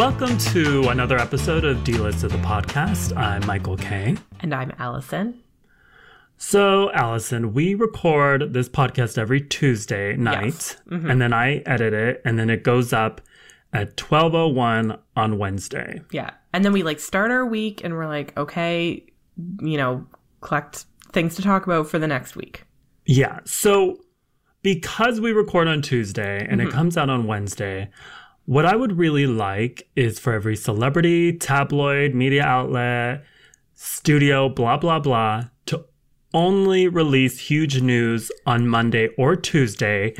Welcome to another episode of Dlisted the podcast. I'm Michael K. And I'm Allison. So, Allison, we record this podcast every Tuesday night, Yes. Mm-hmm. and then I edit it, and then it goes up at 12:01 on Wednesday. Yeah. And then we like start our week and we're like, okay, you know, collect things to talk about for the next week. Yeah. So, because we record on Tuesday and Mm-hmm. it comes out on Wednesday, what I would really like is for every celebrity, tabloid, media outlet, studio, blah, blah, blah, to only release huge news on Monday or Tuesday.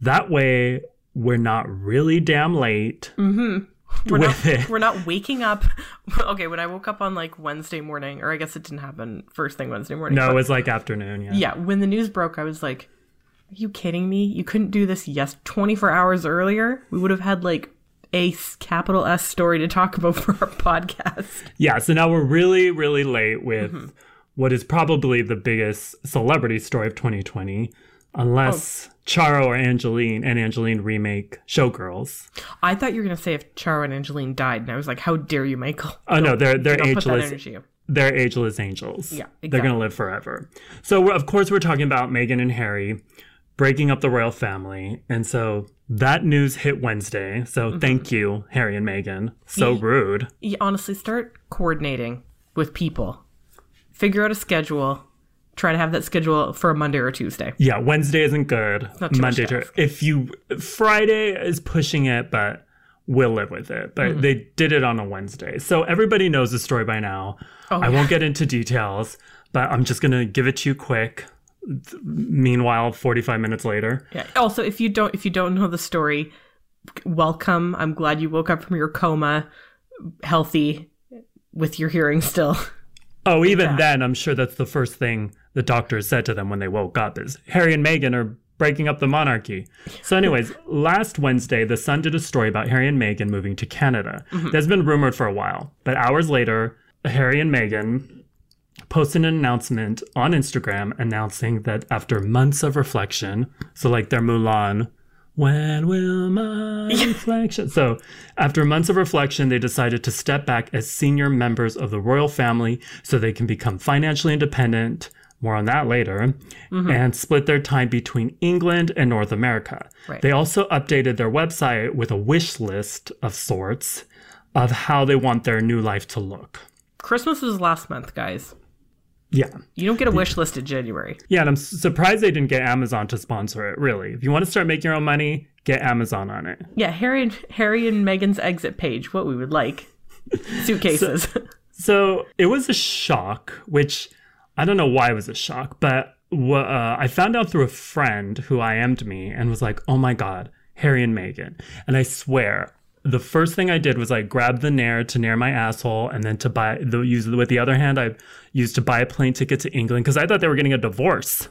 That way, we're not really damn late mm-hmm. We're with not, it. we're not waking up. Okay, when I woke up on like Wednesday morning, or I guess it didn't happen first thing Wednesday morning. No, it was like afternoon. Yeah. yeah, when the news broke, I was like, are you kidding me? You couldn't do this yes 24 hours earlier? We would have had like a capital S story to talk about for our podcast. Yeah, so now we're really, really late with Mm-hmm. what is probably the biggest celebrity story of 2020, unless Oh. Charo or Angelyne and Angelyne remake Showgirls. I thought you were going to say if Charo and Angelyne died, and I was like, how dare you, Michael? Oh no, they're they're Don't put that ageless. They're ageless angels. Yeah, they're gonna live forever. So we're, of course we're talking about Meghan and Harry breaking up the royal family, and so that news hit Wednesday. So Mm-hmm. thank you, Harry and Meghan. So rude. you honestly start coordinating with people figure out a schedule try to have that schedule for a monday or tuesday Yeah, Wednesday isn't good. not too much Monday to if you Friday is pushing it, but we'll live with it. But they did it on a Wednesday, so everybody knows the story by now. I won't get into details, but I'm just gonna give it to you quick. Meanwhile, 45 minutes later, yeah. Also if you don't if you don't know the story welcome. I'm glad you woke up from your coma healthy with your hearing still. Oh, even then, I'm sure that's the first thing the doctors said to them when they woke up is Harry and Meghan are breaking up the monarchy. So, anyways, last Wednesday, The Sun did a story about Harry and Meghan moving to Canada. Mm-hmm. That's been rumored for a while, but hours later, Harry and Meghan posted an announcement on Instagram announcing that after months of reflection, so like their Mulan, when will my reflection? So, after months of reflection, they decided to step back as senior members of the royal family so they can become financially independent. More on that later, mm-hmm. and split their time between England and North America. Right. They also updated their website with a wish list of sorts of how they want their new life to look. christmas was last month guys Yeah. you don't get a wish list in january Yeah, and I'm surprised they didn't get Amazon to sponsor it, really. If you want to start making your own money, get Amazon on it. yeah harry and harry and megan's exit page what we would like suitcases So it was a shock, which I don't know why it was a shock, but uh, I found out through a friend who IM'd me and was like, oh my God, Harry and Meghan. And I swear, the first thing I did was I grabbed the Nair to Nair my asshole and then to buy, the use with the other hand, I used to buy a plane ticket to England because I thought they were getting a divorce.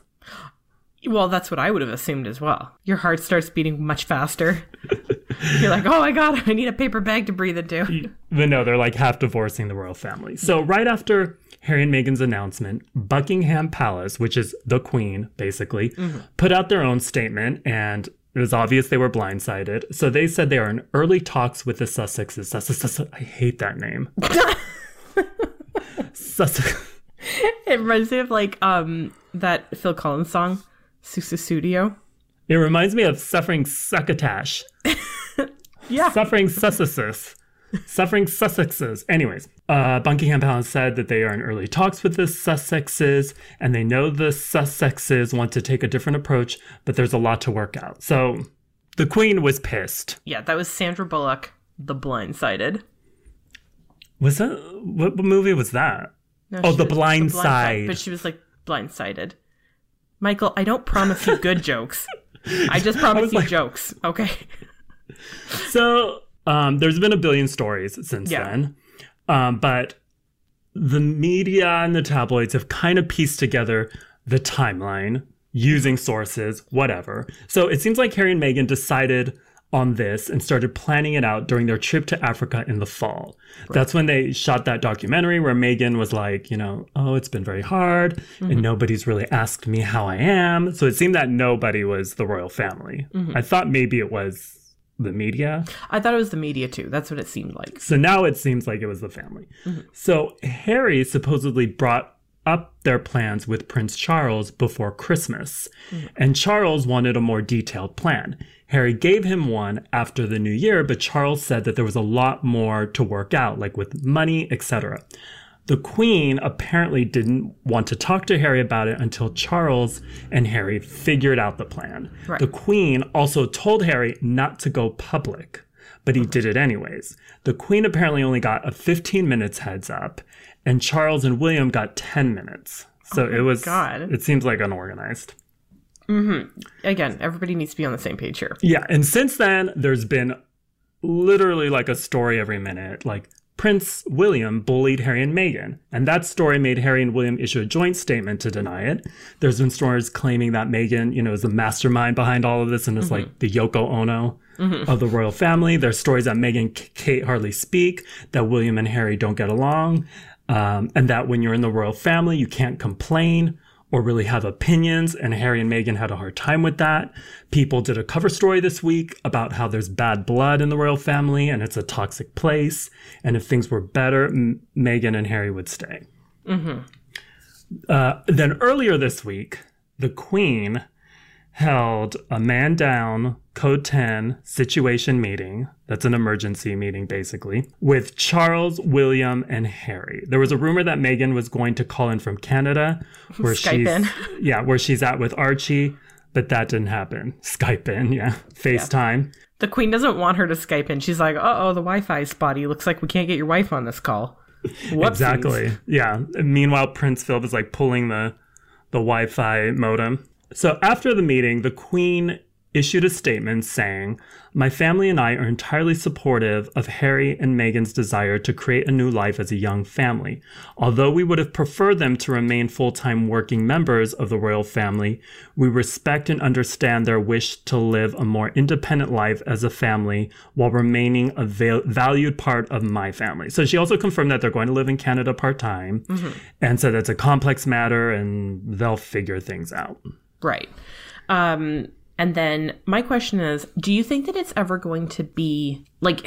Well, that's what I would have assumed as well. Your heart starts beating much faster. You're like, oh my god, I need a paper bag to breathe into. But no, they're like half divorcing the royal family. So right after Harry and Meghan's announcement, Buckingham Palace, which is the Queen, basically, mm-hmm. put out their own statement and it was obvious they were blindsided. So they said they are in early talks with the Sussexes. Sussex, I hate that name. Sussex. It reminds me of like um that Phil Collins song, Sussudio. It reminds me of Suffering Succotash. Yeah. Suffering Sussexes. Suffering Sussexes. Anyways, uh, Buckingham Palace said that they are in early talks with the Sussexes, and they know the Sussexes want to take a different approach, but there's a lot to work out. So the Queen was pissed. Yeah, that was Sandra Bullock, The Blindsided. Was that what movie was that? No, Oh, she The Blind Side. But she was like blindsided. Michael, I don't promise you good jokes. I just promise was you like- jokes. Okay. So um, there's been a billion stories since Yeah. then, um, but the media and the tabloids have kind of pieced together the timeline using sources, whatever. So it seems like Harry and Meghan decided on this and started planning it out during their trip to Africa in the fall. That's when they shot that documentary where Megan was like, you know, oh, it's been very hard and mm-hmm. nobody's really asked me how I am. So it seemed that nobody was the royal family. Mm-hmm. I thought maybe it was the media. I thought it was the media too. That's what it seemed like. So now it seems like it was the family. Mm-hmm. So Harry supposedly brought up their plans with Prince Charles before Christmas, and Charles wanted a more detailed plan. Harry gave him one after the new year, but Charles said that there was a lot more to work out, like with money, etc. The Queen apparently didn't want to talk to Harry about it until Charles and Harry figured out the plan. Right. The Queen also told Harry not to go public, but he did it anyways. The Queen apparently only got a 15 minutes heads up, and Charles and William got 10 minutes. So oh it was, God. it seems like unorganized. Mm-hmm. Again, everybody needs to be on the same page here. Yeah, and since then, there's been literally like a story every minute. Like Prince William bullied Harry and Meghan, and that story made Harry and William issue a joint statement to deny it. There's been stories claiming that Meghan, you know, is the mastermind behind all of this and is like mm-hmm. the Yoko Ono mm-hmm. of the royal family. There's stories that Meghan and Kate hardly speak, that William and Harry don't get along, um, and that when you're in the royal family, you can't complain or really have opinions, and Harry and Meghan had a hard time with that. People did a cover story this week about how there's bad blood in the royal family and it's a toxic place, and if things were better, M- Meghan and Harry would stay. Uh, then earlier this week, the Queen held a man down code 10 situation meeting that's an emergency meeting basically with charles william and harry there was a rumor that megan was going to call in from canada where Skype she's in. yeah where she's at with archie but that didn't happen skype in yeah facetime The queen doesn't want her to Skype in. She's like, uh oh, the Wi Fi is spotty. Looks like we can't get your wife on this call. Whoopsies. Exactly. Yeah. Meanwhile, Prince Philip is like pulling the the Wi-Fi modem. So after the meeting, the Queen issued a statement saying, "My family and I are entirely supportive of Harry and Meghan's desire to create a new life as a young family. Although we would have preferred them to remain full-time working members of the royal family, we respect and understand their wish to live a more independent life as a family while remaining a val- valued part of my family." So she also confirmed that they're going to live in Canada part-time and said it's a complex matter and they'll figure things out. Right. Um, and then my question is do you think that it's ever going to be like,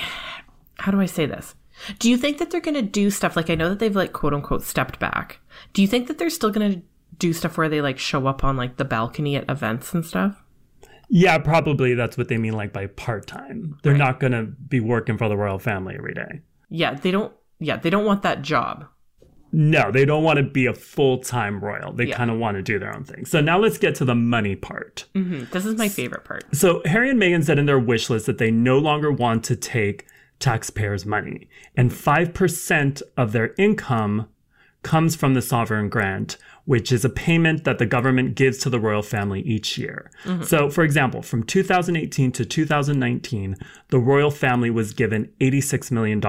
how do I say this? Do you think that they're going to do stuff like I know that they've like quote unquote stepped back? Do you think that they're still going to do stuff where they like show up on like the balcony at events and stuff? Yeah, probably that's what they mean like by part-time. They're not going to be working for the royal family every day. Yeah, they don't. Yeah, they don't want that job. No, they don't want to be a full-time royal. They Yeah. kind of want to do their own thing. So now let's get to the money part. hmm This is my favorite part. So Harry and Meghan said in their wish list that they no longer want to take taxpayers' money, and 5% of their income comes from the sovereign grant, which is a payment that the government gives to the royal family each year. So, for example, from 2018 to 2019, the royal family was given $86 million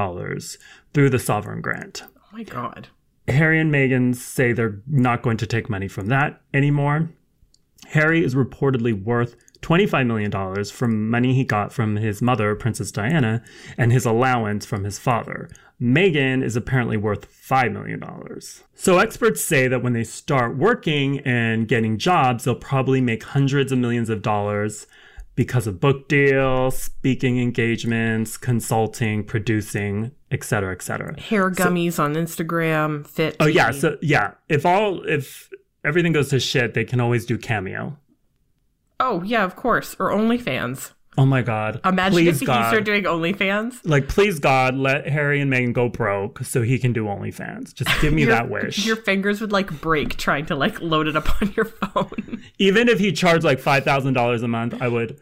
through the sovereign grant. Oh my god. Harry and Meghan say they're not going to take money from that anymore. Harry is reportedly worth $25 million from money he got from his mother, Princess Diana, and his allowance from his father. Meghan is apparently worth $5 million. So experts say that when they start working and getting jobs, they'll probably make hundreds of millions of dollars because of book deals, speaking engagements, consulting, producing, etc., etc. Hair gummies on Instagram, fit. Oh yeah, so yeah, if all if everything goes to shit, they can always do cameo. Oh yeah, of course. Or OnlyFans. Oh my god. Imagine please if you God. start doing OnlyFans. like please God, let Harry and Meghan go broke so he can do OnlyFans. Just give me Your- that wish. Your fingers would like break trying to like load it up on your phone. Even if he charged like five thousand dollars a month, I would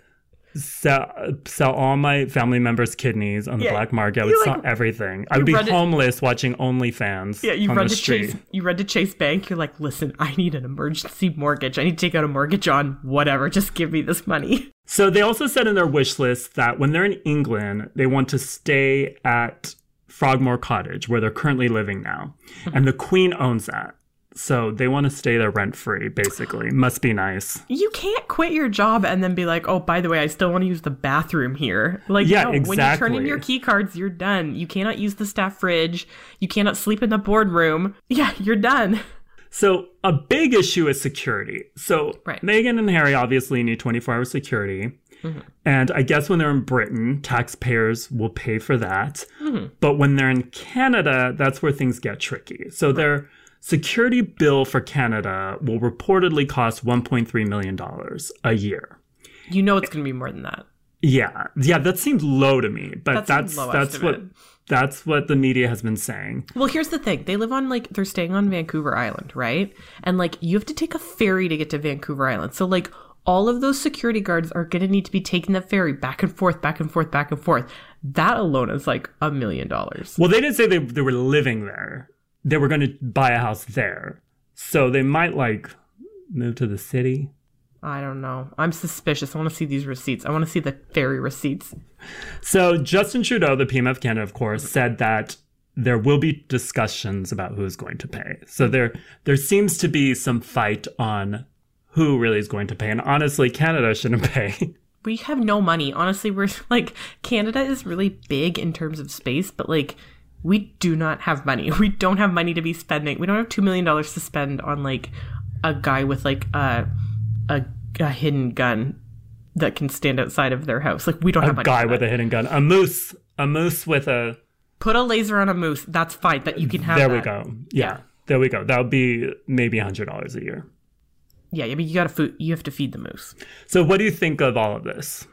sell sell all my family members' kidneys on the Yeah, black market. I would sell everything. I would be homeless watching OnlyFans. Yeah, you on run the to street. Chase. You run to Chase Bank. You're like, listen, I need an emergency mortgage. I need to take out a mortgage on whatever. Just give me this money. So they also said in their wish list that when they're in England, they want to stay at Frogmore Cottage, where they're currently living now. Hmm. And the Queen owns that. So they want to stay there rent free, basically. Must be nice. You can't quit your job and then be like, oh, by the way, I still want to use the bathroom here. Like, Yeah, no, when you turn in your key cards, you're done. You cannot use the staff fridge. You cannot sleep in the boardroom. Yeah, you're done. So a big issue is security. So Right. Meghan and Harry obviously need 24 hour security. Mm-hmm. And I guess when they're in Britain, taxpayers will pay for that. Mm-hmm. But when they're in Canada, that's where things get tricky. So their security bill for Canada will reportedly cost $1.3 million a year. You know it's going to be more than that. Yeah, yeah, that seems low to me, but That's that's that's what that's what the media has been saying. Well, here's the thing. They live on like they're staying on Vancouver Island, right? And like you have to take a ferry to get to Vancouver Island. So like all of those security guards are going to need to be taking the ferry back and forth, back and forth, back and forth. That alone is like a million dollars. Well, they didn't say they they were living there. They were going to buy a house there, so they might like move to the city. I don't know. I'm suspicious. I want to see these receipts. I want to see the ferry receipts. So Justin Trudeau, the PM of Canada, of course, said that there will be discussions about who is going to pay. So there there seems to be some fight on who really is going to pay. And honestly, Canada shouldn't pay. We have no money. Honestly, we're like Canada is really big in terms of space, but like we do not have money. We don't have money to be spending. We don't have 2 million dollars to spend on like a guy with like a a, a hidden gun that can stand outside of their house. Like we don't a have. A guy with a hidden gun, a moose, a moose with a. Put a laser on a moose. That's fine. That you can have There that. we go. Yeah, there we go. That would be maybe hundred dollars a year. Yeah, I mean you got to food you have to feed the moose. So what do you think of all of this?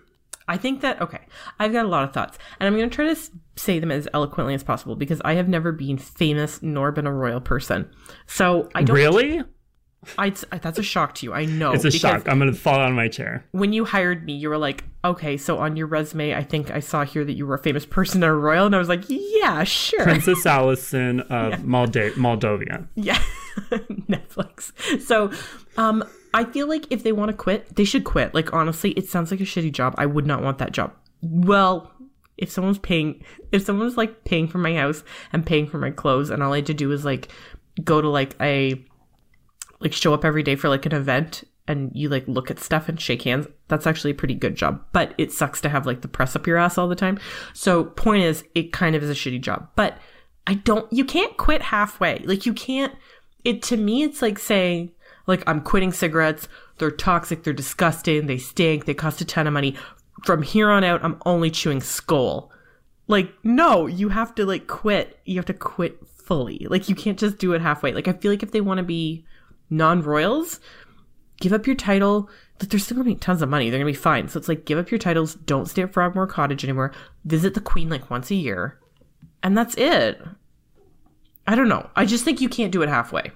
I think that okay, I've got a lot of thoughts, and I'm going to try to say them as eloquently as possible because I have never been famous nor been a royal person. So I don't. Really? I, that's a shock to you. I know. It's a shock. I'm gonna fall out of my chair. When you hired me, you were like, okay, so on your resume, I think I saw here that you were a famous person or a royal, and I was like, yeah, sure. Princess Allison of Molda- Moldovia. Yeah. Netflix. So, um, I feel like if they want to quit, they should quit. Like honestly, it sounds like a shitty job. I would not want that job. Well, if someone's paying if someone's like paying for my house and paying for my clothes and all I had to do is like go to like a like show up every day for like an event and you like look at stuff and shake hands, that's actually a pretty good job. But it sucks to have like the press up your ass all the time. So point is it kind of is a shitty job. But I don't you can't quit halfway. Like you can't it to me it's like saying like I'm quitting cigarettes. They're toxic, they're disgusting, they stink, they cost a ton of money. From here on out I'm only chewing Skoal. Like no, you have to like quit. You have to quit fully. Like you can't just do it halfway. Like I feel like if they want to be non-royals, give up your title. But they're still gonna make tons of money. They're gonna be fine. So it's like give up your titles. Don't stay at Frogmore Cottage anymore. Visit the Queen like once a year, and that's it. I don't know. I just think you can't do it halfway.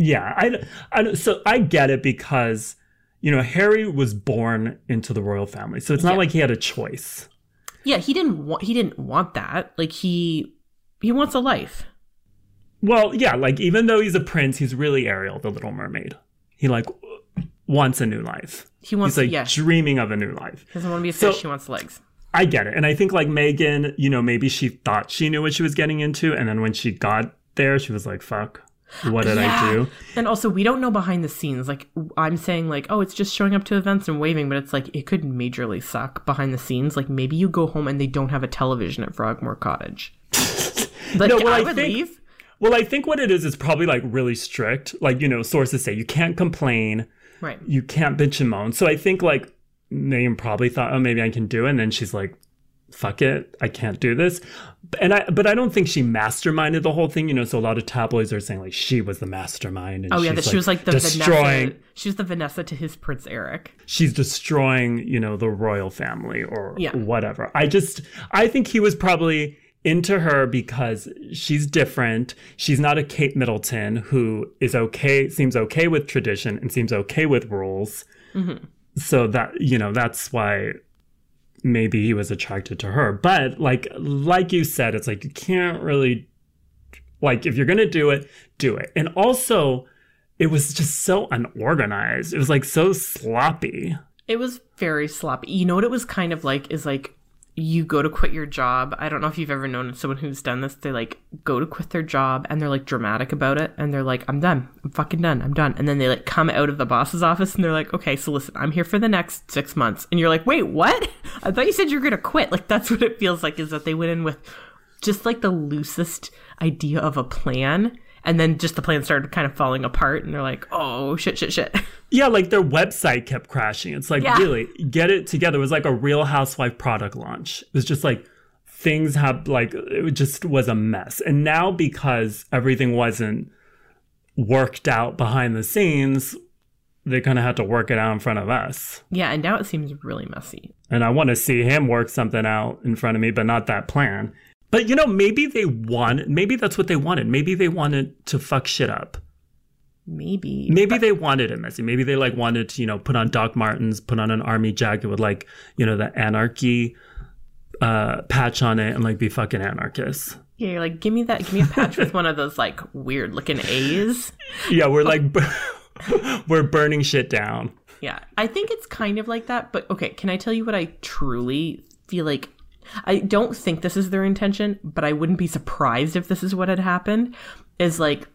Yeah, I, I so I get it because you know Harry was born into the royal family, so it's not Yeah. like he had a choice. Yeah, he didn't want. He didn't want that. Like he, he wants a life. Well, yeah, like even though he's a prince, he's really Ariel, the Little Mermaid. He like wants a new life. He wants. He's like yeah, dreaming of a new life. he doesn't want to be a So- fish. he wants legs. I get it, and I think like Megan, you know, maybe she thought she knew what she was getting into, and then when she got there, she was like, "Fuck, what did I do?" And also, we don't know behind the scenes. Like I'm saying, like, oh, it's just showing up to events and waving, but it's like it could majorly suck behind the scenes. Like maybe you go home and they don't have a television at Frogmore Cottage. Like No, well, I, I would think- leave. Well, I think what it is is probably like really strict. Like you know, sources say you can't complain. Right. you can't bitch and moan. So I think like Megan probably thought, oh, maybe I can do it. And then she's like, fuck it, I can't do this. And I, but I don't think she masterminded the whole thing. You know, so a lot of tabloids are saying like she was the mastermind. And Oh yeah, she's, that she was like the destroying. Vanessa. She was the Vanessa to his Prince Eric. She's destroying, you know, the royal family or Yeah. whatever. I just, I think he was probably into her because she's different. She's not a Kate Middleton who is okay, seems okay with tradition and seems okay with rules. Mm-hmm. So that, you know, that's why maybe he was attracted to her. But like, like you said, it's like you can't really, like, if you're to do it, do it. And also, it was just so unorganized. It was like so sloppy. It was very sloppy. You know what it was kind of like is like you go to quit your job. I don't know if you've ever known someone who's done this. They like go to quit their job and they're like dramatic about it and they're like, I'm done. I'm fucking done. I'm done. And then they like come out of the boss's office and they're like, okay, so listen, I'm here for the next six months. And you're like, wait, what? I thought you said you were going to quit. Like that's what it feels like is that they went in with just like the loosest idea of a plan And then just the plan started kind of falling apart, and they're like, "Oh shit, shit, shit." Yeah, like their website kept crashing. It's like Yeah. really get it together. It was like a Real Housewife product launch. It was just like things have like it just was a mess. And now because everything wasn't worked out behind the scenes, they kind of had to work it out in front of us. Yeah, and now it seems really messy. And I want to see him work something out in front of me, but not that plan. But you know, maybe they want maybe that's what they wanted. Maybe they wanted to fuck shit up. Maybe. Maybe they wanted it messy. Maybe they like wanted to, you know, put on Doc Martens, put on an army jacket with like, you know, the anarchy uh patch on it and like be fucking anarchists. Yeah, you're like, give me that. Give me a patch with one of those like weird looking A's. Yeah, we're like we're burning shit down. Yeah, I think it's kind of like that. But okay, can I tell you what I truly feel like? I don't think this is their intention, but I wouldn't be surprised if this is what had happened. Is like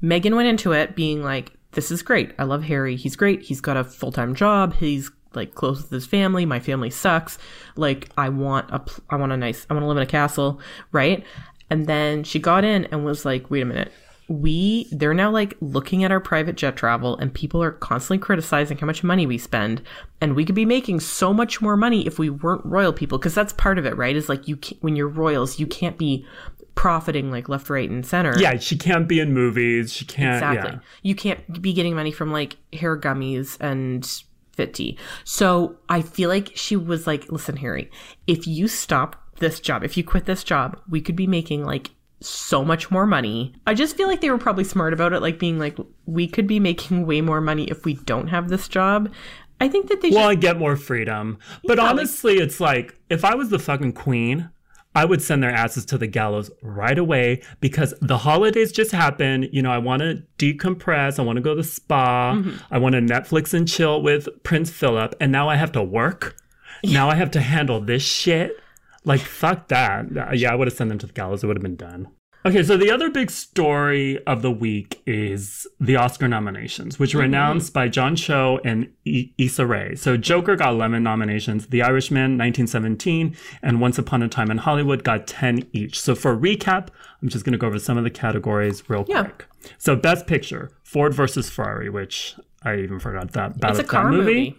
Megan went into it being like, "This is great. I love Harry. He's great. He's got a full time job. He's like close with his family. My family sucks. Like I want a, I want a nice I want to live in a castle, right?" And then she got in and was like, "Wait a minute." We they're now like looking at our private jet travel and people are constantly criticizing how much money we spend and we could be making so much more money if we weren't royal people because that's part of it, right? Is like you can, when you're royals, you can't be profiting like left, right, and center. Yeah, she can't be in movies. She can't Exactly. yeah. You can't be getting money from like hair gummies and fit tea. So I feel like she was like, listen, Harry, if you stop this job, if you quit this job, we could be making like so much more money. I just feel like they were probably smart about it, like being like, we could be making way more money if we don't have this job. I think that they Well, just I get more freedom. But Yeah, like- honestly, it's like if I was the fucking queen, I would send their asses to the gallows right away because the holidays just happened. You know, I want to decompress. I want to go to the spa. Mm-hmm. I want to Netflix and chill with Prince Philip. And now I have to work. Now I have to handle this shit. Like, fuck that. Yeah, I would have sent them to the gallows. It would have been done. Okay, so the other big story of the week is the Oscar nominations, which were mm-hmm. announced by John Cho and I- Issa Rae. So Joker got 11 nominations, The Irishman 1917, and Once Upon a Time in Hollywood got 10 each. So for recap, I'm just going to go over some of the categories real Yeah. quick. So Best Picture, Ford versus Ferrari, which I even forgot that about it's a that car movie.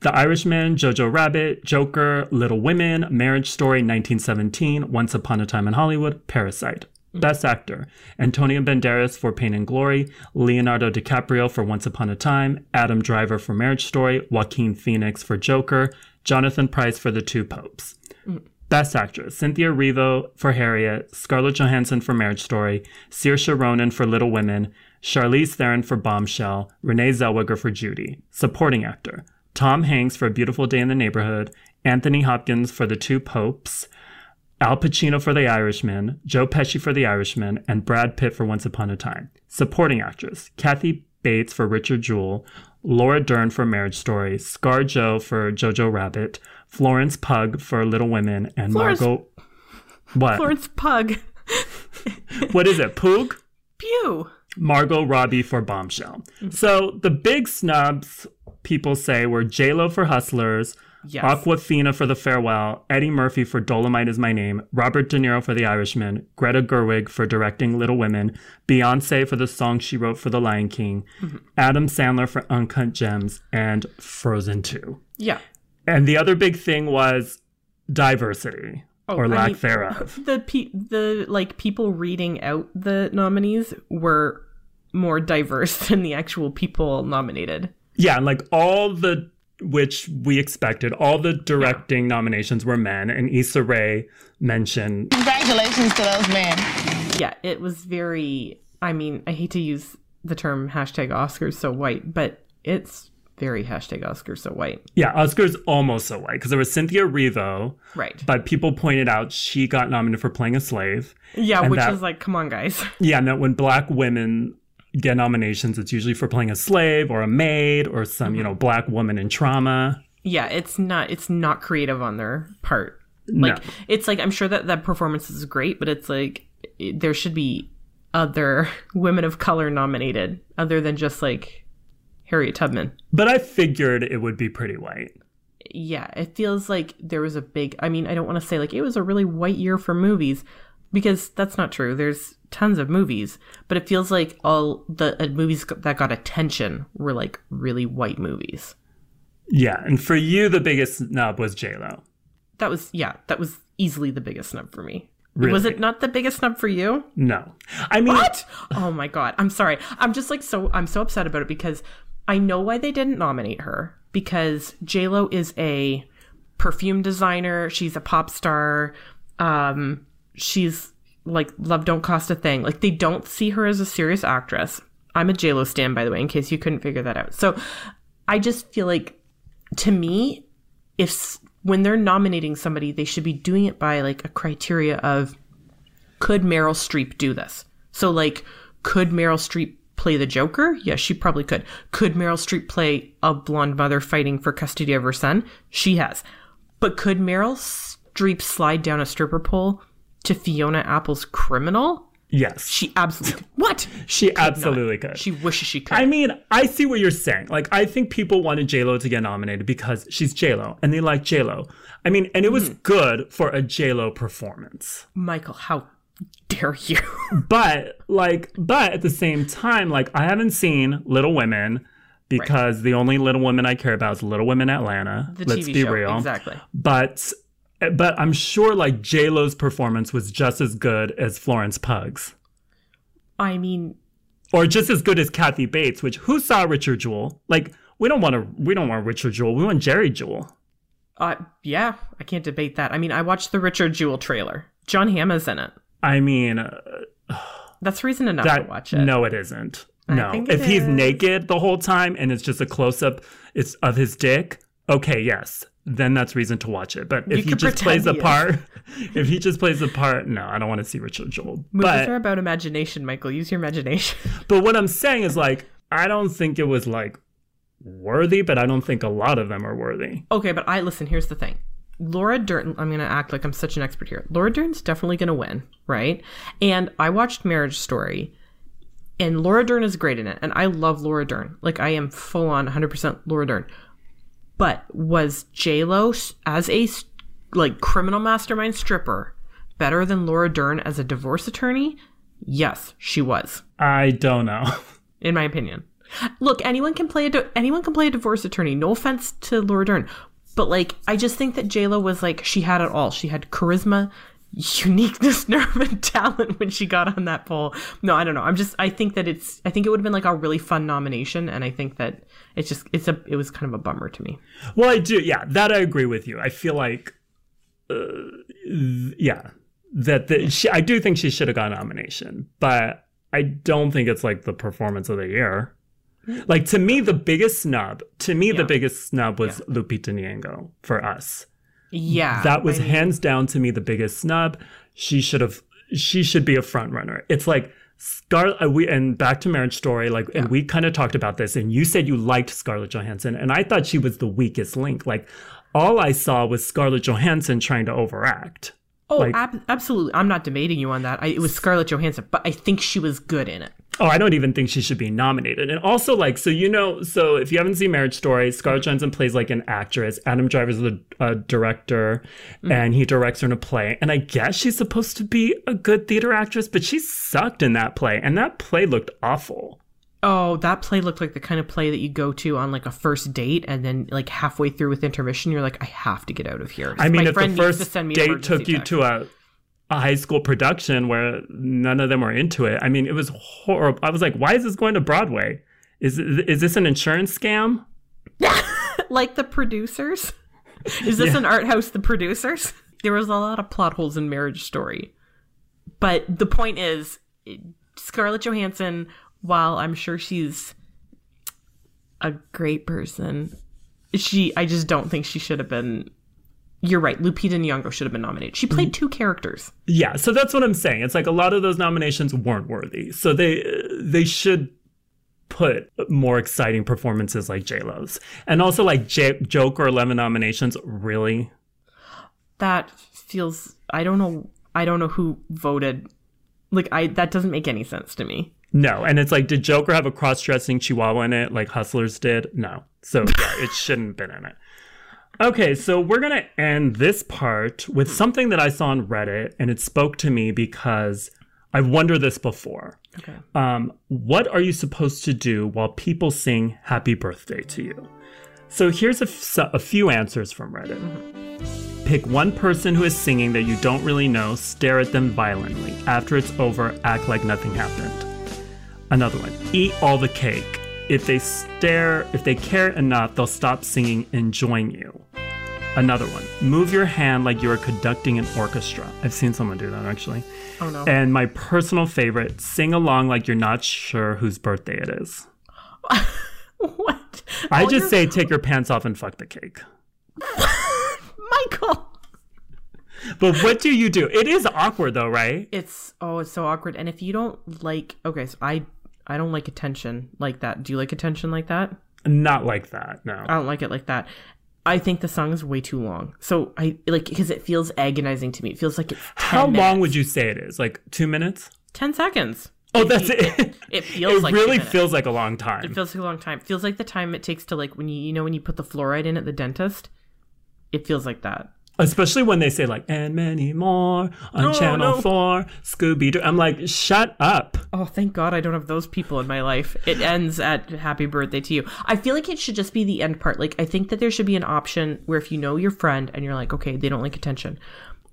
The Irishman, Jojo Rabbit, Joker, Little Women, Marriage Story 1917, Once Upon a Time in Hollywood, Parasite. Best Actor Antonio Banderas for Pain and Glory, Leonardo DiCaprio for Once Upon a Time, Adam Driver for Marriage Story, Joaquin Phoenix for Joker, Jonathan Pryce for The Two Popes. Best Actress Cynthia Erivo for Harriet, Scarlett Johansson for Marriage Story, Saoirse Ronan for Little Women, Charlize Theron for Bombshell, Renee Zellweger for Judy. Supporting Actor Tom Hanks for A Beautiful Day in the Neighborhood, Anthony Hopkins for The Two Popes, Al Pacino for The Irishman, Joe Pesci for The Irishman, and Brad Pitt for Once Upon a Time. Supporting actress Kathy Bates for Richard Jewell, Laura Dern for Marriage Story, Scar Joe for Jojo Rabbit, Florence Pug for Little Women, and Florence- Margot. What? Florence Pug. What is it? Poog? Pew. Margot Robbie for Bombshell. So the big snubs people say were J Lo for Hustlers, Yes. Awkwafina for The Farewell, Eddie Murphy for Dolomite is My Name, Robert De Niro for The Irishman, Greta Gerwig for directing Little Women, Beyonce for the song she wrote for The Lion King, mm-hmm. Adam Sandler for Uncut Gems, and Frozen 2. Yeah. And the other big thing was diversity oh, or I lack mean- thereof. the pe- the like people reading out the nominees were more diverse than the actual people nominated. Yeah, and like all the which we expected, all the directing nominations were men, and Issa Rae mentioned Congratulations to those men. Yeah, it was very. I mean, I hate to use the term hashtag Oscars so white, but it's very hashtag Oscars so white. yeah, Oscar's almost so white because there was Cynthia Erivo, Right. but people pointed out she got nominated for playing a slave. Yeah, which that- is like, come on, guys. Yeah, and that when black women get nominations, it's usually for playing a slave or a maid or some, you mm-hmm. know, black woman in trauma. yeah, it's not. It's not creative on their part. Like, no. it's like I'm sure that that performance is great, but it's like it, there should be other women of color nominated, other than just like Harriet Tubman. But I figured it would be pretty white. yeah, it feels like there was a big. I mean, I don't want to say like it was a really white year for movies, because that's not true. There's tons of movies, but it feels like all the uh, movies that got attention were like really white movies. Yeah, and for you, the biggest snub was J Lo. That was yeah, that was easily the biggest snub for me. Really? Was it not the biggest snub for you? No, I mean, What? Oh my god. I'm sorry. I'm just like so I'm so upset about it because I know why they didn't nominate her because J Lo is a perfume designer, she's a pop star. Um she's like love don't cost a thing. Like they don't see her as a serious actress. I'm a JLo stan by the way in case you couldn't figure that out. So I just feel like to me if when they're nominating somebody they should be doing it by like a criteria of could Meryl Streep do this? So, like, could Meryl Streep play the Joker? Yes, she probably could. Could Meryl Streep play a blonde mother fighting for custody of her son? She has. But could Meryl Streep slide down a stripper pole to Fiona Apple's criminal? yes, She absolutely. what? she absolutely could. She wishes she could. I mean, I see what you're saying. Like, I think people wanted J Lo to get nominated because she's J Lo, and they like J Lo. I mean, and it was Mm-hmm. good for a J Lo performance. Michael, how dare you? But like, but at the same time, like, I haven't seen Little Women because the only Little Women I care about is Little Women Atlanta. The Let's TV be show. real. Exactly. But but I'm sure like J Lo's performance was just as good as Florence Pug's. I mean, or just as good as Kathy Bates. Which who saw Richard Jewell? Like we don't want to. We don't want Richard Jewell. We want Jerry Jewell. uh, yeah, I can't debate that. I mean, I watched the Richard Jewell trailer. Jon Hamm is in it. I mean, uh, That's reason enough that to watch it. no, it isn't. No, if he's is. naked the whole time and it's just a close up, it's of his dick. Okay, yes, then that's reason to watch it. But if You he just plays the part, if he just plays the part, no, I don't want to see Richard Jewell. Movies but are about imagination, Michael. Use your imagination. But what I'm saying is like I don't think it was like worthy, but I don't think a lot of them are worthy. okay, but I listen. Here's the thing. Laura Dern. I'm gonna act like I'm such an expert here. Laura Dern's definitely gonna win, right? And I watched Marriage Story, and Laura Dern is great in it, and I love Laura Dern. Like I am full on 100% Laura Dern. But was J Lo as a like criminal mastermind stripper better than Laura Dern as a divorce attorney? Yes, she was. I don't know. in my opinion. Look, anyone can play a di- anyone can play a divorce attorney. No offense to Laura Dern, but like I just think that J Lo was like she had it all. She had charisma, uniqueness, nerve, and talent when she got on that pole. No, I don't know. I'm just I think that it's I think it would have been like a really fun nomination, and I think that it's just it's a it was kind of a bummer to me. Well, I do. Yeah, that I agree with you. I feel like, uh, th- yeah, that the, she, I do think she should have got a nomination, but I don't think it's like the performance of the year. Like to me, the biggest snub, to me, the biggest snub was Lupita Nyong'o for us. Yeah, that was I mean, hands down to me the biggest snub. She should have. She should be a front runner. It's like Scarlett. uh, We and back to Marriage Story. Like, and we kind of talked about this. And you said you liked Scarlett Johansson, and I thought she was the weakest link. Like, all I saw was Scarlett Johansson trying to overact. Oh, like- ab- absolutely. I'm not debating you on that. I, it was Scarlett Johansson, but I think she was good in it. Oh, I don't even think she should be nominated. And also, like, so you know, so if you haven't seen Marriage Story, Scarlett Johansson plays like an actress. Adam Driver's the uh, director, and he directs her in a play. And I guess she's supposed to be a good theater actress, but she sucked in that play, and that play looked awful. Oh, that play looked like the kind of play that you go to on like a first date, and then like halfway through with intermission, you're like, I have to get out of here. I mean, My if the first send me date took you to a a high school production where none of them were into it, I mean, it was horrible. I was like, why is this going to Broadway? Is is this an insurance scam? like the producers. Is this an art house? The producers. There was a lot of plot holes in Marriage Story, but the point is, Scarlett Johansson. While I'm sure she's a great person, she I just don't think she should have been. You're right. Lupita Nyong'o should have been nominated. She played mm-hmm. two characters. Yeah, so that's what I'm saying. It's like a lot of those nominations weren't worthy. So they they should put more exciting performances like J Lo's, and also like J- Joker eleven nominations. Really, That feels. I don't know. I don't know who voted. Like I. That doesn't make any sense to me. no. And it's like, did Joker have a cross dressing Chihuahua in it like Hustlers did? No. So yeah, it shouldn't have been in it. Okay, so we're going to end this part with something that I saw on Reddit and it spoke to me because I've wondered this before. Okay. Um, what are you supposed to do while people sing happy birthday to you? So here's a, f- a few answers from Reddit. Pick one person who is singing that you don't really know, stare at them violently. After it's over, act like nothing happened. Another one, eat all the cake. If they stare, if they care enough, they'll stop singing, and join you. Another one, move your hand like you are conducting an orchestra. I've seen someone do that actually. Oh no. And my personal favorite, sing along like you're not sure whose birthday it is. what? I All just your- say take your pants off and fuck the cake. Michael. But what do you do? It is awkward though, right? It's oh, it's so awkward. And if you don't like, okay, so I I don't like attention like that. Do you like attention like that? Not like that, no. I don't like it like that. I think the song is way too long. So I like because it feels agonizing to me. It feels like it's 10 How long would you say it is? Like two minutes? ten seconds. Oh, that's it. It feels it like really minutes. feels like a long time. It feels like a long time. It feels like the time it takes to like when you you know when you put the fluoride in at the dentist. It feels like that. Especially when they say like and many more on No, Channel no. Four, Scooby Doo. I'm like, shut up. Oh, thank God I don't have those people in my life. It ends at happy birthday to you. I feel like it should just be the end part. Like, I think that there should be an option where if you know your friend and you're like, okay, they don't like attention,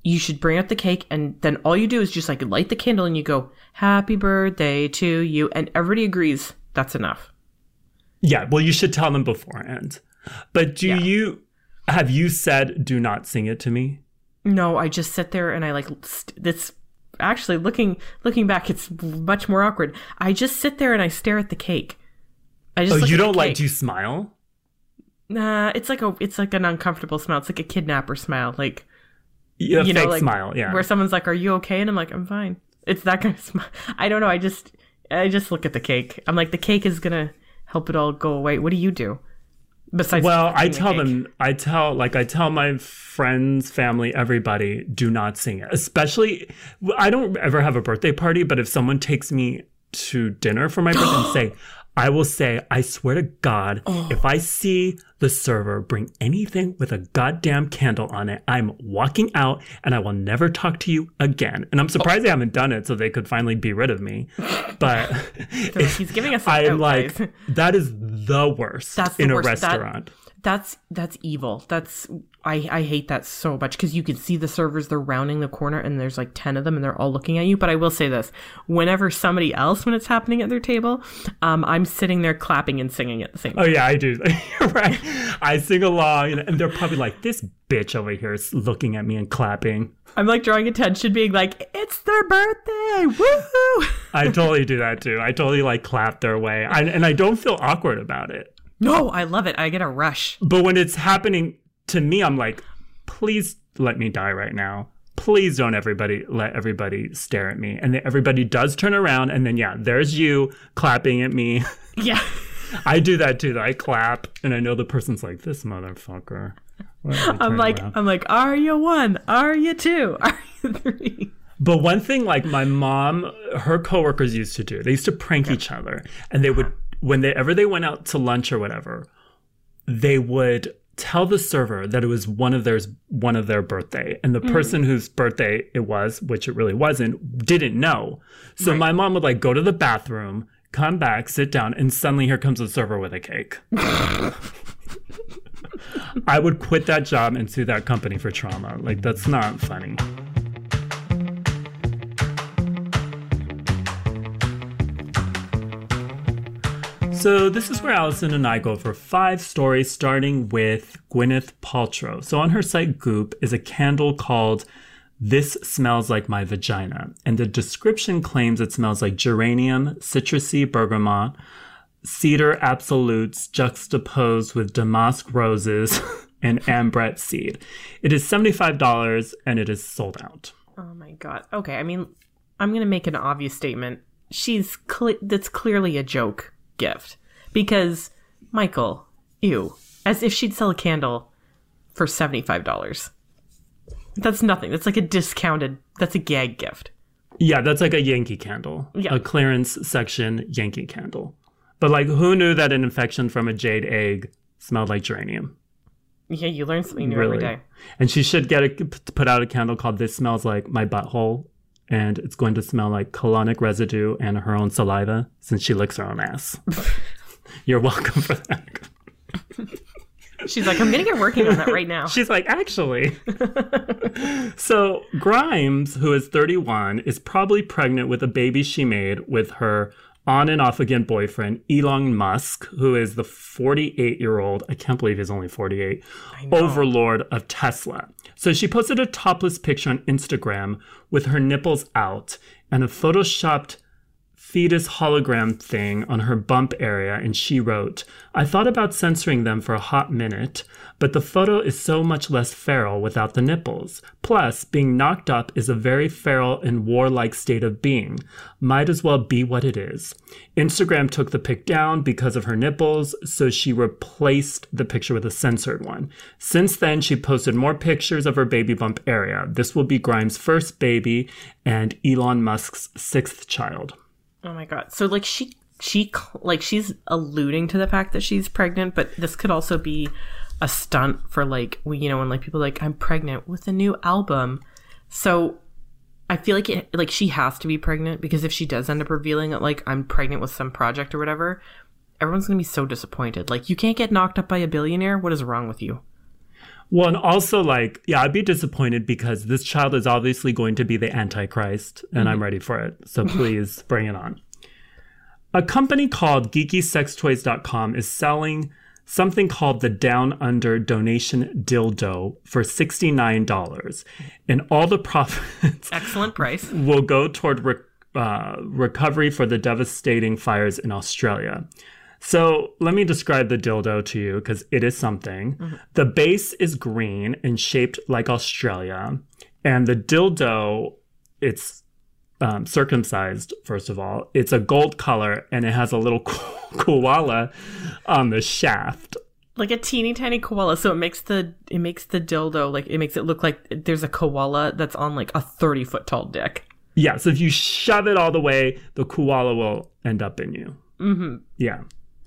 you should bring out the cake and then all you do is just like light the candle and you go, happy birthday to you. And everybody agrees that's enough. Yeah, well, you should tell them beforehand. But do Yeah. you have you said do not sing it to me? No, I just sit there and I like, st- this actually looking, looking back, it's much more awkward. I just sit there and I stare at the cake. I just Oh, you don't like do you smile? Nah, it's like a it's like an uncomfortable smile. It's like a kidnapper smile, like Yeah, you fake know, like smile. Yeah. where someone's like, "Are you okay?" and I'm like, "I'm fine." It's that kind of smile. I don't know. I just I just look at the cake. I'm like, the cake is gonna help it all go away. What do you do? Besides, Well, I tell cake? them, I tell, like, I tell my friends, family, everybody, do not sing it. Especially, I don't ever have a birthday party, but if someone takes me to dinner for my birthday and say, I will say, I swear to God, Oh. if I see the server bring anything with a goddamn candle on it, I'm walking out and I will never talk to you again. And I'm oh. surprised they haven't done it so they could finally be rid of me. But He's giving us. I'm like, that is the worst That's the in a worst. That- restaurant. That's that's evil. That's I I hate that so much because you can see the servers. They're rounding the corner and there's like ten of them and they're all looking at you. But I will say this: whenever somebody else, when it's happening at their table, um, I'm sitting there clapping and singing at the same. Oh yeah, I do. Right. I sing along, and, and they're probably like, "This bitch over here is looking at me and clapping." I'm like drawing attention, being like, "It's their birthday! Woohoo!" I totally do that too. I totally like clap their way, I, and I don't feel awkward about it. No, I love it. I get a rush. But when it's happening to me, I'm like, "Please let me die right now." Please don't everybody let everybody stare at me. And everybody does turn around and then yeah, there's you clapping at me. Yeah. I do that too. Though. I clap and I know the person's like, this motherfucker. Why did he I'm like, around? I'm like, are you one? Are you two? Are you three? But one thing, like my mom, her coworkers used to do, they used to prank each other, and they would, whenever they went out to lunch or whatever, they would tell the server that it was one of theirs, one of their birthday, and the mm. person whose birthday it was, which it really wasn't, didn't know. So my mom would like go to the bathroom, come back, sit down, and suddenly here comes the server with a cake. I would quit that job and sue that company for trauma. Like that's not funny. So this is where Allison and I go for five stories, starting with Gwyneth Paltrow. So on her site Goop is a candle called "This Smells Like My Vagina," and the description claims it smells like geranium, citrusy bergamot, cedar absolutes juxtaposed with damask roses and ambrette seed. It is seventy-five dollars and it is sold out. Oh my god. Okay, I mean, I'm gonna make an obvious statement. She's cle- that's clearly a joke gift because Michael, ew, as if she'd sell a candle for seventy five dollars. That's nothing. That's like a discounted. That's a gag gift. Yeah, that's like a Yankee candle. Yeah. A clearance section Yankee candle. But like who knew that an infection from a jade egg smelled like geranium? Yeah, you learn something new really. every day. And she should get a, put out a candle called "This Smells Like My Butthole," and it's going to smell like colonic residue and her own saliva since she licks her own ass. You're welcome for that. She's like, I'm gonna get working on that right now. She's like, actually. so Grimes, who is 31, is probably pregnant with a baby she made with her on and off again boyfriend, Elon Musk, who is the 48 year old, I can't believe he's only 48, overlord of Tesla. So she posted a topless picture on Instagram with her nipples out and a photoshopped fetus hologram thing on her bump area and she wrote, I thought about censoring them for a hot minute, but the photo is so much less feral without the nipples. Plus, being knocked up is a very feral and warlike state of being. Might as well be what it is. Instagram took the pic down because of her nipples, so she replaced the picture with a censored one. Since then, she posted more pictures of her baby bump area. This will be Grimes' first baby and Elon Musk's sixth child. Oh my god. So like she she like she's alluding to the fact that she's pregnant, but this could also be a stunt for like you know when like people like I'm pregnant with a new album. So I feel like it like she has to be pregnant because if she does end up revealing that like I'm pregnant with some project or whatever, everyone's going to be so disappointed. Like you can't get knocked up by a billionaire. What is wrong with you? Well, and also, like, yeah, I'd be disappointed because this child is obviously going to be the Antichrist, and I'm ready for it. So please bring it on. A company called GeekySexToys.com is selling something called the Down Under Donation Dildo for $69. And all the profits Excellent price. will go toward re- uh, recovery for the devastating fires in Australia. So let me describe the dildo to you because it is something. The base is green and shaped like Australia, and the dildo, it's um, circumcised. First of all, it's a gold color and it has a little koala on the shaft. like a teeny tiny koala so it makes the it makes the dildo like it makes it look like there's a koala that's on like a 30 foot tall dick Yeah, so if you shove it all the way, the koala will end up in you. Mm-hmm. Yeah.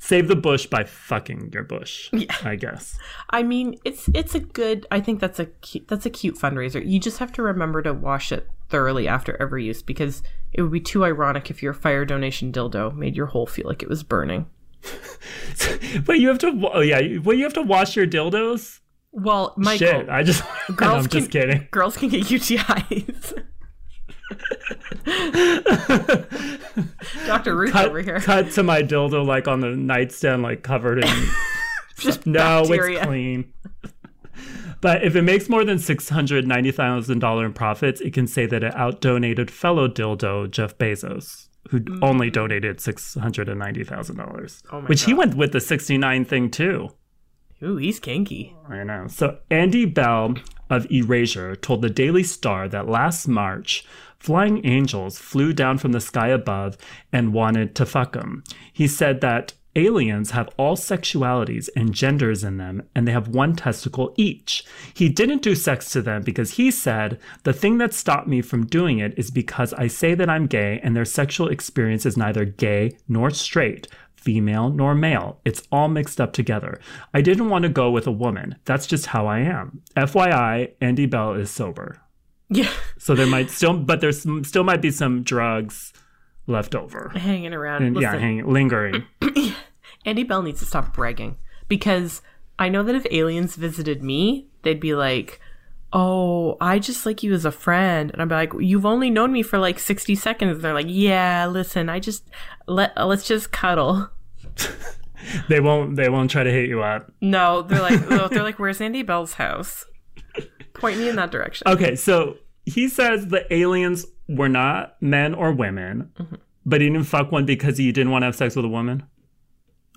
Save the bush by fucking your bush. Yeah. I guess. i mean it's it's a good i think that's a cute, that's a cute fundraiser you just have to remember to wash it thoroughly after every use because it would be too ironic if your fire donation dildo made your hole feel like it was burning But you have to. Oh yeah. Well, you have to wash your dildos. well michael Shit. I just. girls I'm just kidding. girls can get utis dr ruth over here Cut, cut to my dildo like on the nightstand, like covered in. just no, bacteria. it's clean. But if it makes more than six hundred ninety thousand dollar in profits, it can say that it outdonated fellow dildo Jeff Bezos, who only donated six hundred and ninety thousand dollars. Mm. Oh which he went with the sixty nine thing too. ooh he's kinky I know. So Andy Bell of Erasure told the Daily Star that last March, flying angels flew down from the sky above and wanted to fuck him. He said that aliens have all sexualities and genders in them, and they have one testicle each. He didn't do sex to them because he said, The thing that stopped me from doing it is because I say that I'm gay, and their sexual experience is neither gay nor straight female nor male. It's all mixed up together. I didn't want to go with a woman. That's just how I am. FYI, Andy Bell is sober. Yeah So there might still, but there's some, still might be some drugs left over. hanging around And yeah, Listen, hang, lingering. Andy Bell needs to stop bragging because I know that if aliens visited me, they'd be like, "Oh, I just like you as a friend," and I'd be like, "You've only known me for like sixty seconds." And they're like, "Yeah, listen, I just let uh, let's just cuddle." they won't. They won't try to hit you up. No, they're like, they're like, "Where's Andy Bell's house?" Point me in that direction. Okay, so he says the aliens were not men or women, mm-hmm. but he didn't fuck one because he didn't want to have sex with a woman.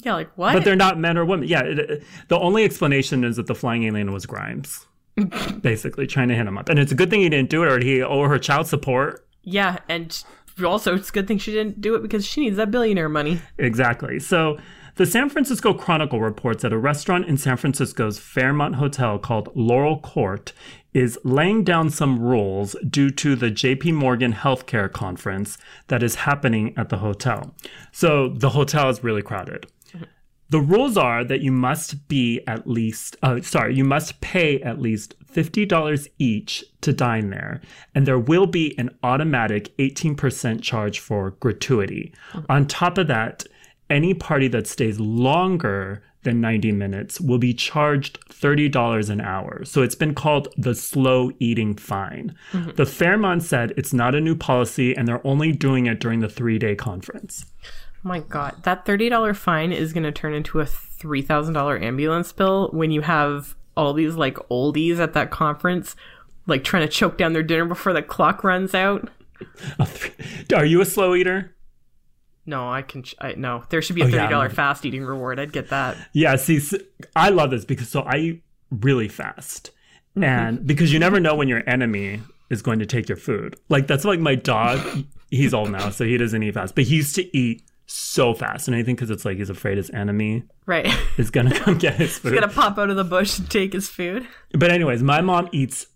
Yeah, like what? But they're not men or women. Yeah, it, it- the only explanation is that the flying alien was Grimes, basically trying to hit him up. And it's a good thing he didn't do it, or he owe her child support. yeah, and also it's a good thing she didn't do it because she needs that billionaire money. Exactly. So the San Francisco Chronicle reports that a restaurant in San Francisco's Fairmont Hotel called Laurel Court is laying down some rules due to the JP Morgan Healthcare Conference that is happening at the hotel. So the hotel is really crowded. The rules are that you must be at least, uh, sorry, you must pay at least $50 each to dine there. And there will be an automatic 18% charge for gratuity. On top of that, any party that stays longer than 90 minutes will be charged $30 an hour. So it's been called the slow eating fine. Mm-hmm. The Fairmont said it's not a new policy and they're only doing it during the three day conference. My God, that thirty dollar fine is going to turn into a three thousand dollar ambulance bill when you have all these like oldies at that conference, like trying to choke down their dinner before the clock runs out. Are you a slow eater? No, I can. I, no, there should be a Oh, yeah, thirty dollar I'm- fast eating reward. I'd get that. Yeah, see, I love this because so I eat really fast. And because you never know when your enemy is going to take your food. Like, that's like my dog. He's old now, so he doesn't eat fast, but he used to eat so fast. And I think because it's like he's afraid his enemy Right, is going to come get his food. He's gonna pop out of the bush and take his food. But, anyways, my mom eats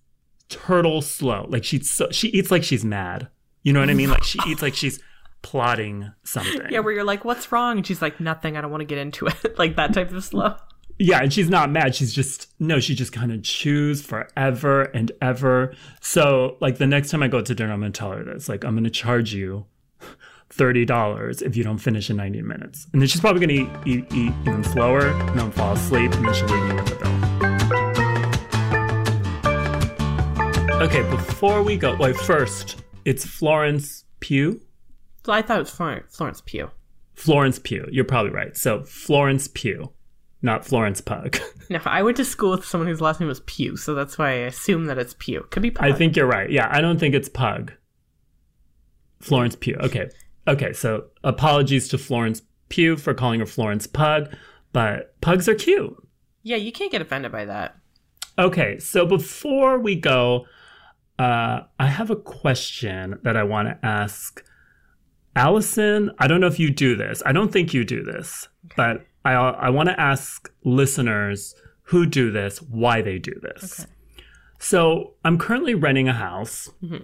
turtle slow. Like, she's so, she eats like she's mad. You know what I mean? Like, she eats like she's plotting something. Yeah, where you're like, "What's wrong?" and she's like, "Nothing. I don't want to get into it." like that type of slow. Yeah, and she's not mad. She's just no, she just kind of chews forever and ever. So, like the next time I go to dinner, I'm gonna tell her this. Like, I'm gonna charge you thirty dollars if you don't finish in ninety minutes. And then she's probably gonna eat, eat, eat even slower, and then fall asleep, and then she'll leave me with the bill. Okay, before we go, like first, it's Florence Pugh. I thought it was Florence, Florence Pugh. Florence Pugh. You're probably right. So Florence Pugh, not Florence Pug. No, I went to school with someone whose last name was Pugh, so that's why I assume that it's Pugh. Could be. Pug. I think you're right. Yeah, I don't think it's Pug. Florence Pugh. Okay. Okay, so apologies to Florence Pugh for calling her Florence Pug, but pugs are cute. Yeah, you can't get offended by that. Okay, so before we go, uh, I have a question that I want to ask Allison. I don't know if you do this. I don't think you do this, but I I want to ask listeners who do this, why they do this. Okay. So I'm currently renting a house. Mm-hmm.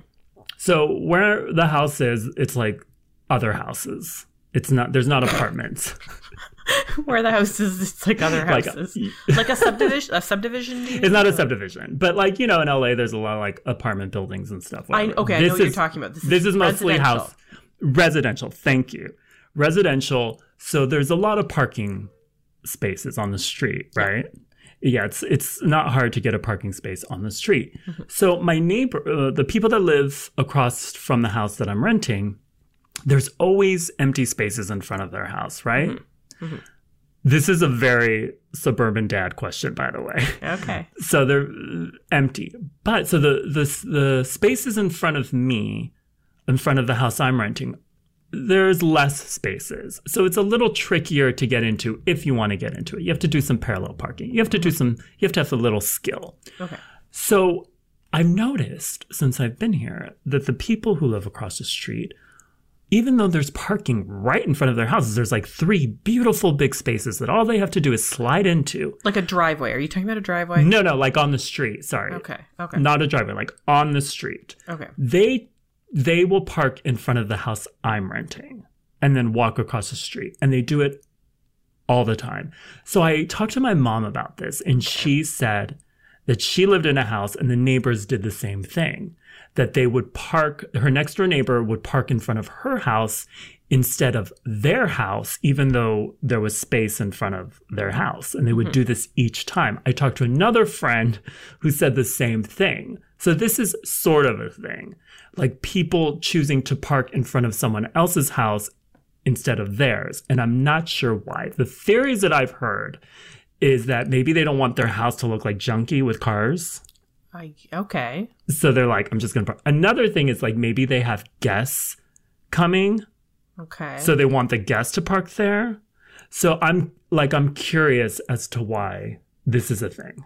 So where the house is, it's like other houses. It's not. There's not apartments. Where the house is, it's like other Like, houses, like, a subdivision. A subdivision. It's not a subdivision, but like you know, in LA, there's a lot of like apartment buildings and stuff. I, whatever. okay, I know what you're talking about. This is, This is mostly house residential. Thank you, residential. So there's a lot of parking spaces on the street, right? Yeah, it's it's not hard to get a parking space on the street. Mm-hmm. So my neighbor, uh, the people that live across from the house that I'm renting, there's always empty spaces in front of their house, right? Mm-hmm. This is a very suburban dad question, by the way. Okay. so they're uh, empty. But so the the the spaces in front of me, in front of the house I'm renting, there's less spaces. So it's a little trickier to get into if you want to get into it. You have to do some parallel parking. You have to do some you have to have a little skill. Okay. So I've noticed since I've been here that the people who live across the street, even though there's parking right in front of their houses, there's like three beautiful big spaces that all they have to do is slide into. Like a driveway. Are you talking about a driveway? No, no, like on the street. Sorry. Okay. Okay. Not a driveway, like on the street. Okay. They they will park in front of the house I'm renting and then walk across the street. And they do it all the time. So I talked to my mom about this and she said that she lived in a house and the neighbors did the same thing. That they would park, her next door neighbor would park in front of her house instead of their house, even though there was space in front of their house. And they would hmm. do this each time. I talked to another friend who said the same thing. So this is sort of a thing. Like people choosing to park in front of someone else's house instead of theirs. And I'm not sure why. The theories that I've heard is that maybe they don't want their house to look like junky with cars. I, okay. So they're like, I'm just going to park. Another thing is like maybe they have guests coming. Okay. So they want the guests to park there. So I'm like, I'm curious as to why this is a thing.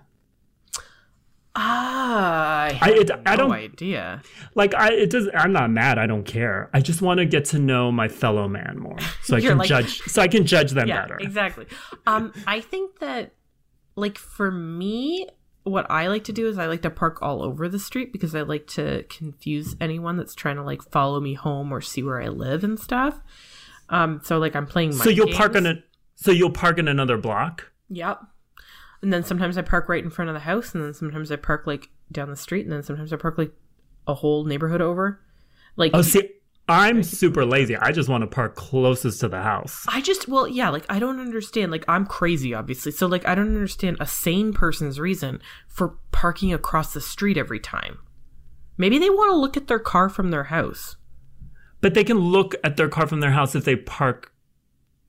Ah, I, I, have it, I no don't idea. like, I, it does, I'm not mad. I don't care. I just want to get to know my fellow man more so I can like- judge, so I can judge them Yeah, better. exactly. Um, I think that, like, for me, what I like to do is I like to park all over the street because I like to confuse anyone that's trying to like follow me home or see where I live and stuff. Um, so like I'm playing. So you'll park on a So you'll park in another block? Yep. And then sometimes I park right in front of the house, and then sometimes I park like down the street, and then sometimes I park like a whole neighborhood over. Like, Oh, see, I'm super lazy. I just want to park closest to the house. I just, well, yeah, like I don't understand. Like, I'm crazy, obviously. So, like, I don't understand a sane person's reason for parking across the street every time. Maybe they want to look at their car from their house. But they can look at their car from their house if they park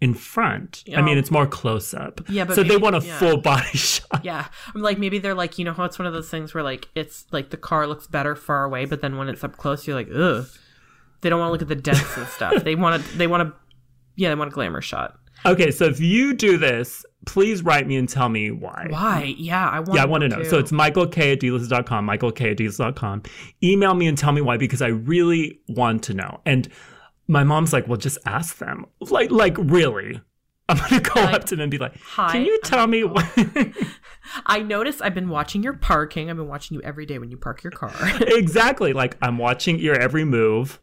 in front. I mean, Oh. it's more close up. Yeah, but so they want a yeah. full body shot. Yeah. I'm like, maybe they're like, you know how it's one of those things where, like, it's like the car looks better far away, but then when it's up close, you're like, ugh. They don't want to look at the dents and stuff. They want to, they want to, yeah, they want a glamour shot. Okay, so if you do this, please write me and tell me why. Why? Yeah, I want Yeah, I want to know. too. So it's Michael K at dlisted.com, Michael K at dlisted.com. Email me and tell me why because I really want to know. And my mom's like, well, just ask them. Like, like really? I'm gonna go up to them and be like, "Hi, can you tell me why? I noticed I've been watching your parking. I've been watching you every day when you park your car. exactly. Like I'm watching your every move.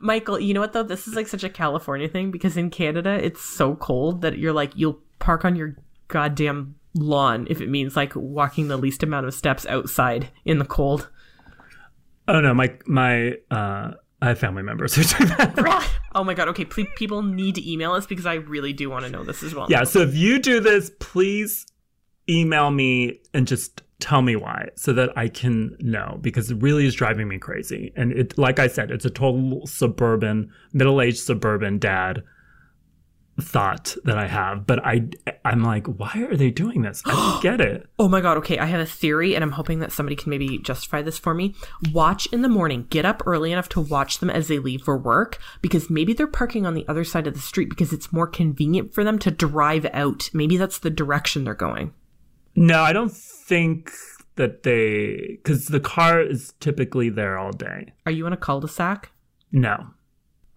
Michael, you know what though? This is like such a California thing because in Canada it's so cold that you're like you'll park on your goddamn lawn if it means like walking the least amount of steps outside in the cold. Oh no, my my uh I have family members who do that. oh my god, okay, please people need to email us because I really do want to know this as well. Yeah, so if you do this, please email me and just tell me why so that I can know because it really is driving me crazy. And it like I said, it's a total suburban, middle-aged suburban dad thought that I have, but I I'm like, why are they doing this? I don't get it. Oh my god, okay, I have a theory and I'm hoping that somebody can maybe justify this for me. Watch in the morning, get up early enough to watch them as they leave for work because maybe they're parking on the other side of the street because it's more convenient for them to drive out. Maybe that's the direction they're going. No, I don't think that they cuz the car is typically there all day. Are you in a cul-de-sac? No.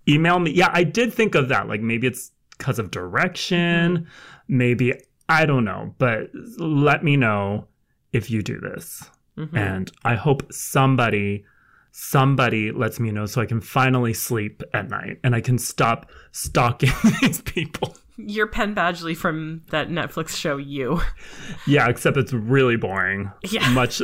Email me. Yeah, I did think of that. Like maybe it's because of direction. Mm-hmm. Maybe I don't know, but let me know if you do this. Mm-hmm. And I hope somebody somebody lets me know so I can finally sleep at night and I can stop stalking these people. You're Penn Badgley from that Netflix show You. Yeah, except it's really boring. Yeah. Much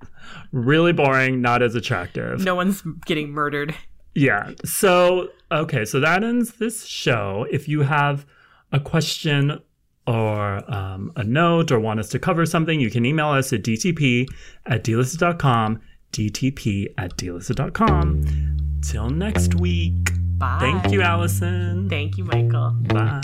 really boring, not as attractive. No one's getting murdered. Yeah. So, okay. So that ends this show. If you have a question or um, a note or want us to cover something, you can email us at dtp at dlisted.com, dtp at dlisted.com. Till next week. Bye. Thank you, Allison. Thank you, Michael. Bye.